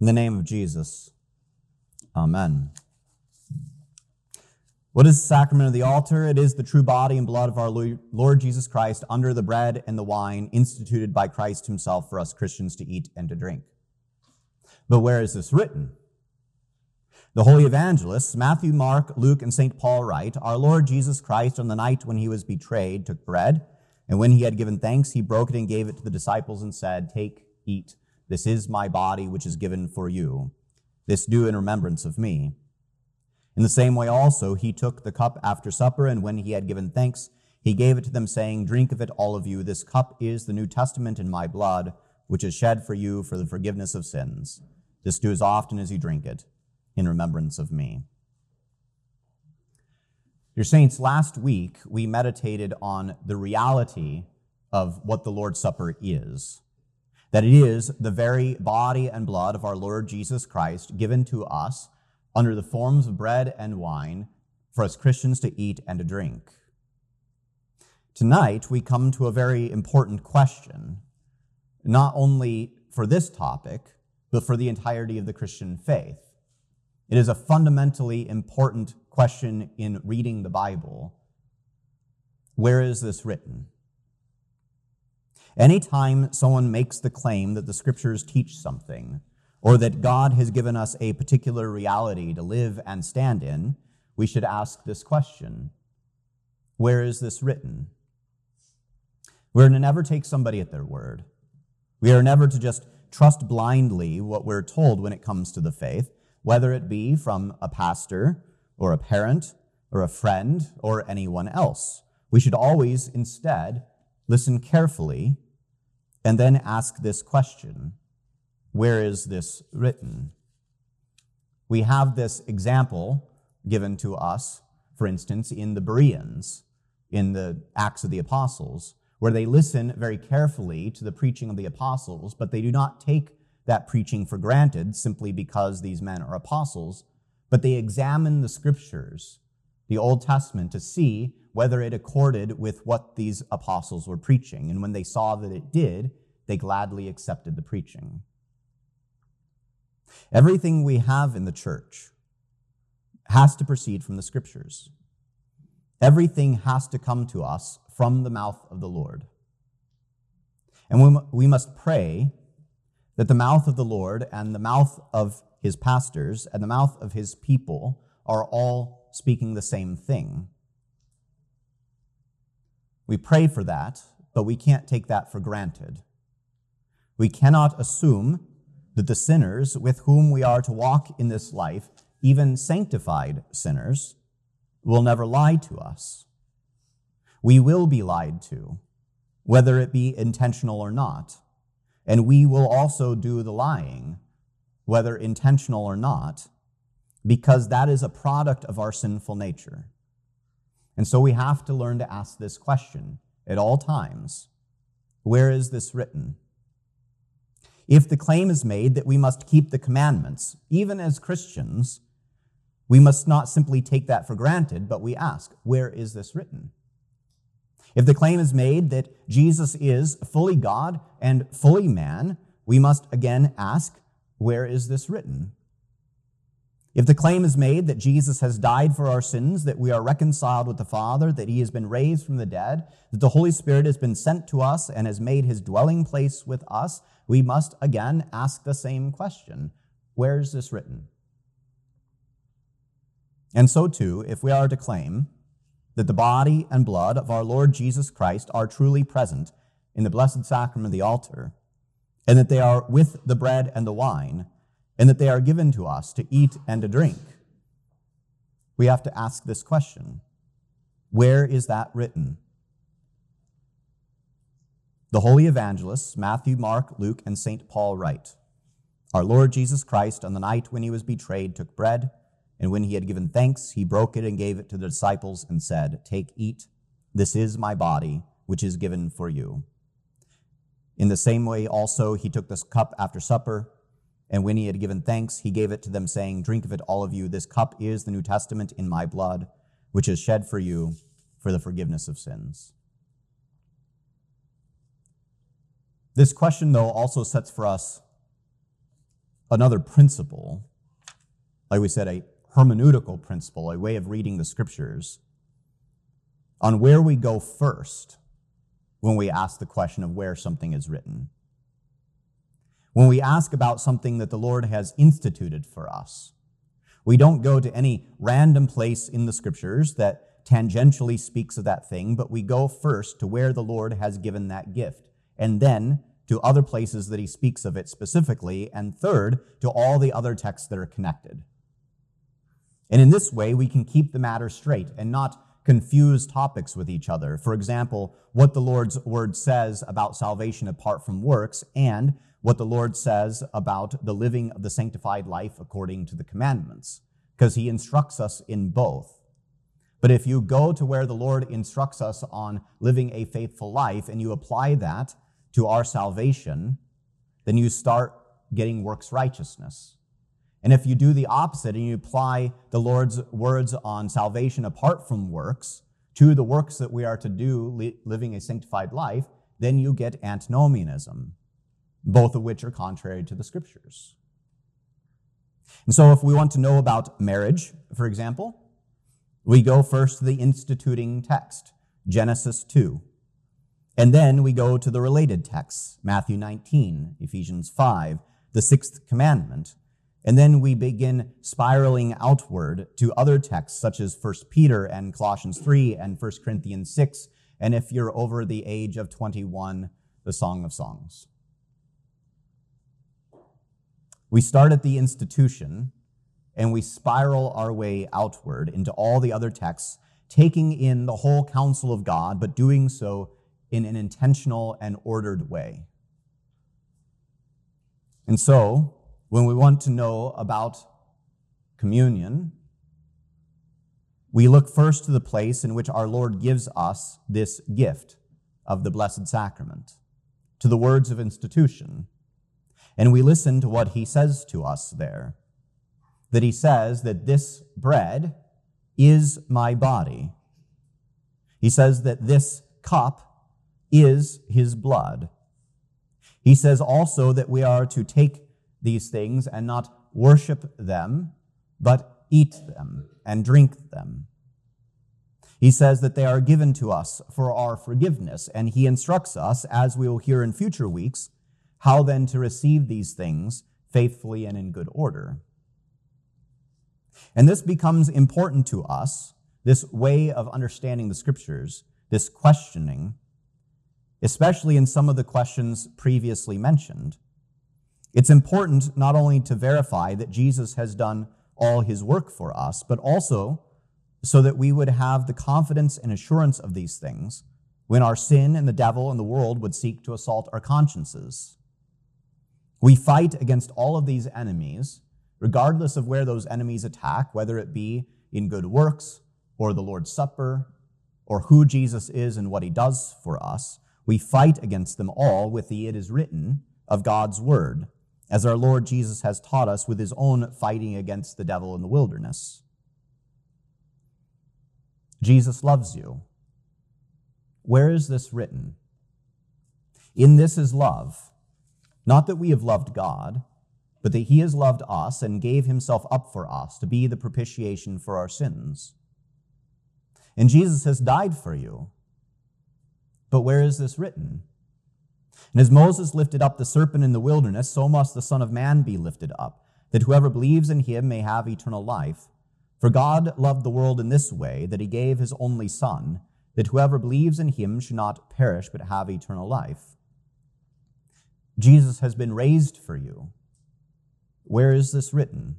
In the name of Jesus, Amen. What is the sacrament of the altar? It is the true body and blood of our Lord Jesus Christ under the bread and the wine instituted by Christ himself for us Christians to eat and to drink. But where is this written? The holy evangelists, Matthew, Mark, Luke, and St. Paul write, Our Lord Jesus Christ, on the night when he was betrayed, took bread, and when he had given thanks, he broke it and gave it to the disciples and said, Take, eat. This is my body, which is given for you. This do in remembrance of me. In the same way also, he took the cup after supper, and when he had given thanks, he gave it to them, saying, Drink of it, all of you. This cup is the New Testament in my blood, which is shed for you for the forgiveness of sins. This do as often as you drink it, in remembrance of me. Your saints, last week we meditated on the reality of what the Lord's Supper is that it is the very body and blood of our Lord Jesus Christ given to us under the forms of bread and wine for us Christians to eat and to drink. Tonight, we come to a very important question, not only for this topic, but for the entirety of the Christian faith. It is a fundamentally important question in reading the Bible. Where is this written? Anytime someone makes the claim that the scriptures teach something, or that God has given us a particular reality to live and stand in, we should ask this question Where is this written? We're to never take somebody at their word. We are never to just trust blindly what we're told when it comes to the faith, whether it be from a pastor or a parent or a friend or anyone else. We should always instead Listen carefully and then ask this question Where is this written? We have this example given to us, for instance, in the Bereans, in the Acts of the Apostles, where they listen very carefully to the preaching of the apostles, but they do not take that preaching for granted simply because these men are apostles, but they examine the scriptures, the Old Testament, to see whether it accorded with what these apostles were preaching. And when they saw that it did, they gladly accepted the preaching. Everything we have in the church has to proceed from the scriptures. Everything has to come to us from the mouth of the Lord. And we must pray that the mouth of the Lord and the mouth of his pastors and the mouth of his people are all speaking the same thing. We pray for that, but we can't take that for granted. We cannot assume that the sinners with whom we are to walk in this life, even sanctified sinners, will never lie to us. We will be lied to, whether it be intentional or not, and we will also do the lying, whether intentional or not, because that is a product of our sinful nature. And so we have to learn to ask this question at all times Where is this written? If the claim is made that we must keep the commandments, even as Christians, we must not simply take that for granted, but we ask, Where is this written? If the claim is made that Jesus is fully God and fully man, we must again ask, Where is this written? If the claim is made that Jesus has died for our sins, that we are reconciled with the Father, that he has been raised from the dead, that the Holy Spirit has been sent to us and has made his dwelling place with us, we must again ask the same question Where is this written? And so, too, if we are to claim that the body and blood of our Lord Jesus Christ are truly present in the blessed sacrament of the altar, and that they are with the bread and the wine, and that they are given to us to eat and to drink, we have to ask this question Where is that written? The holy evangelists, Matthew, Mark, Luke, and St. Paul write Our Lord Jesus Christ, on the night when he was betrayed, took bread, and when he had given thanks, he broke it and gave it to the disciples and said, Take, eat, this is my body, which is given for you. In the same way, also, he took this cup after supper, and when he had given thanks, he gave it to them, saying, Drink of it, all of you. This cup is the New Testament in my blood, which is shed for you for the forgiveness of sins. This question, though, also sets for us another principle, like we said, a hermeneutical principle, a way of reading the scriptures, on where we go first when we ask the question of where something is written. When we ask about something that the Lord has instituted for us, we don't go to any random place in the scriptures that tangentially speaks of that thing, but we go first to where the Lord has given that gift and then to other places that he speaks of it specifically, and third, to all the other texts that are connected. And in this way, we can keep the matter straight and not confuse topics with each other. For example, what the Lord's word says about salvation apart from works, and what the Lord says about the living of the sanctified life according to the commandments, because he instructs us in both. But if you go to where the Lord instructs us on living a faithful life and you apply that to our salvation, then you start getting works righteousness. And if you do the opposite and you apply the Lord's words on salvation apart from works to the works that we are to do li- living a sanctified life, then you get antinomianism, both of which are contrary to the scriptures. And so if we want to know about marriage, for example, we go first to the instituting text, Genesis 2. And then we go to the related texts, Matthew 19, Ephesians 5, the sixth commandment. And then we begin spiraling outward to other texts such as 1 Peter and Colossians 3 and 1 Corinthians 6. And if you're over the age of 21, the Song of Songs. We start at the institution and we spiral our way outward into all the other texts, taking in the whole counsel of God, but doing so in an intentional and ordered way. And so, when we want to know about communion, we look first to the place in which our Lord gives us this gift of the Blessed Sacrament, to the words of institution. And we listen to what he says to us there. That he says that this bread is my body. He says that this cup is his blood. He says also that we are to take these things and not worship them, but eat them and drink them. He says that they are given to us for our forgiveness, and he instructs us, as we will hear in future weeks, how then to receive these things faithfully and in good order. And this becomes important to us, this way of understanding the scriptures, this questioning, especially in some of the questions previously mentioned. It's important not only to verify that Jesus has done all his work for us, but also so that we would have the confidence and assurance of these things when our sin and the devil and the world would seek to assault our consciences. We fight against all of these enemies, regardless of where those enemies attack, whether it be in good works or the Lord's Supper or who Jesus is and what he does for us. We fight against them all with the it is written of God's word, as our Lord Jesus has taught us with his own fighting against the devil in the wilderness. Jesus loves you. Where is this written? In this is love, not that we have loved God, but that he has loved us and gave himself up for us to be the propitiation for our sins. And Jesus has died for you. But where is this written? And as Moses lifted up the serpent in the wilderness, so must the Son of Man be lifted up, that whoever believes in him may have eternal life. For God loved the world in this way, that he gave his only Son, that whoever believes in him should not perish, but have eternal life. Jesus has been raised for you. Where is this written?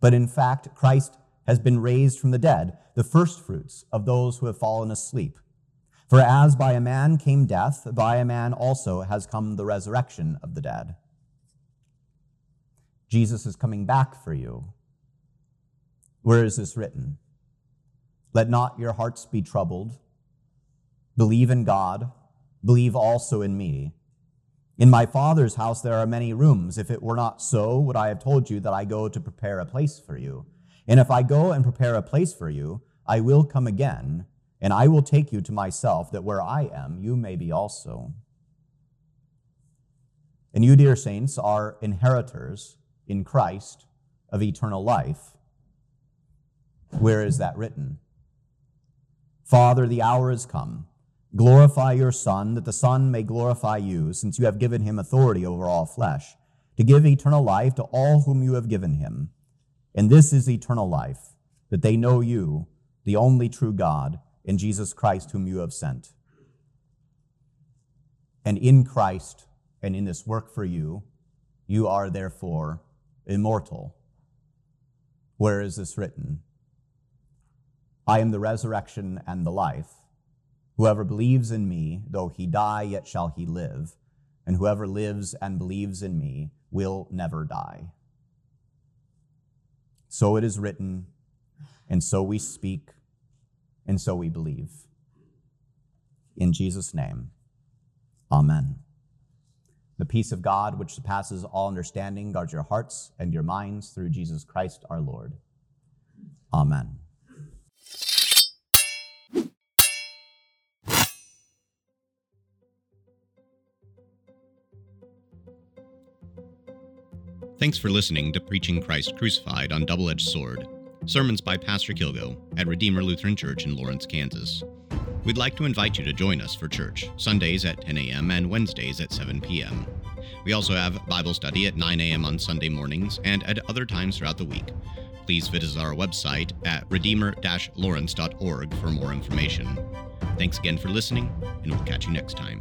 But in fact, Christ has been raised from the dead, the firstfruits of those who have fallen asleep. For as by a man came death, by a man also has come the resurrection of the dead. Jesus is coming back for you. Where is this written? Let not your hearts be troubled. Believe in God, believe also in me. In my Father's house there are many rooms. If it were not so, would I have told you that I go to prepare a place for you? And if I go and prepare a place for you, I will come again and I will take you to myself, that where I am, you may be also. And you, dear saints, are inheritors in Christ of eternal life. Where is that written? Father, the hour is come. Glorify your Son, that the Son may glorify you, since you have given him authority over all flesh, to give eternal life to all whom you have given him. And this is eternal life, that they know you, the only true God in Jesus Christ, whom you have sent. And in Christ and in this work for you, you are therefore immortal. Where is this written? I am the resurrection and the life. Whoever believes in me, though he die, yet shall he live. And whoever lives and believes in me will never die. So it is written, and so we speak and so we believe. In Jesus' name, amen. The peace of God, which surpasses all understanding, guards your hearts and your minds through Jesus Christ our Lord. Amen. Thanks for listening to Preaching Christ Crucified on Double Edged Sword sermons by Pastor Kilgo at Redeemer Lutheran Church in Lawrence, Kansas. We'd like to invite you to join us for church, Sundays at 10 a.m. and Wednesdays at 7 p.m. We also have Bible study at 9 a.m. on Sunday mornings and at other times throughout the week. Please visit our website at redeemer lawrence.org for more information. Thanks again for listening, and we'll catch you next time.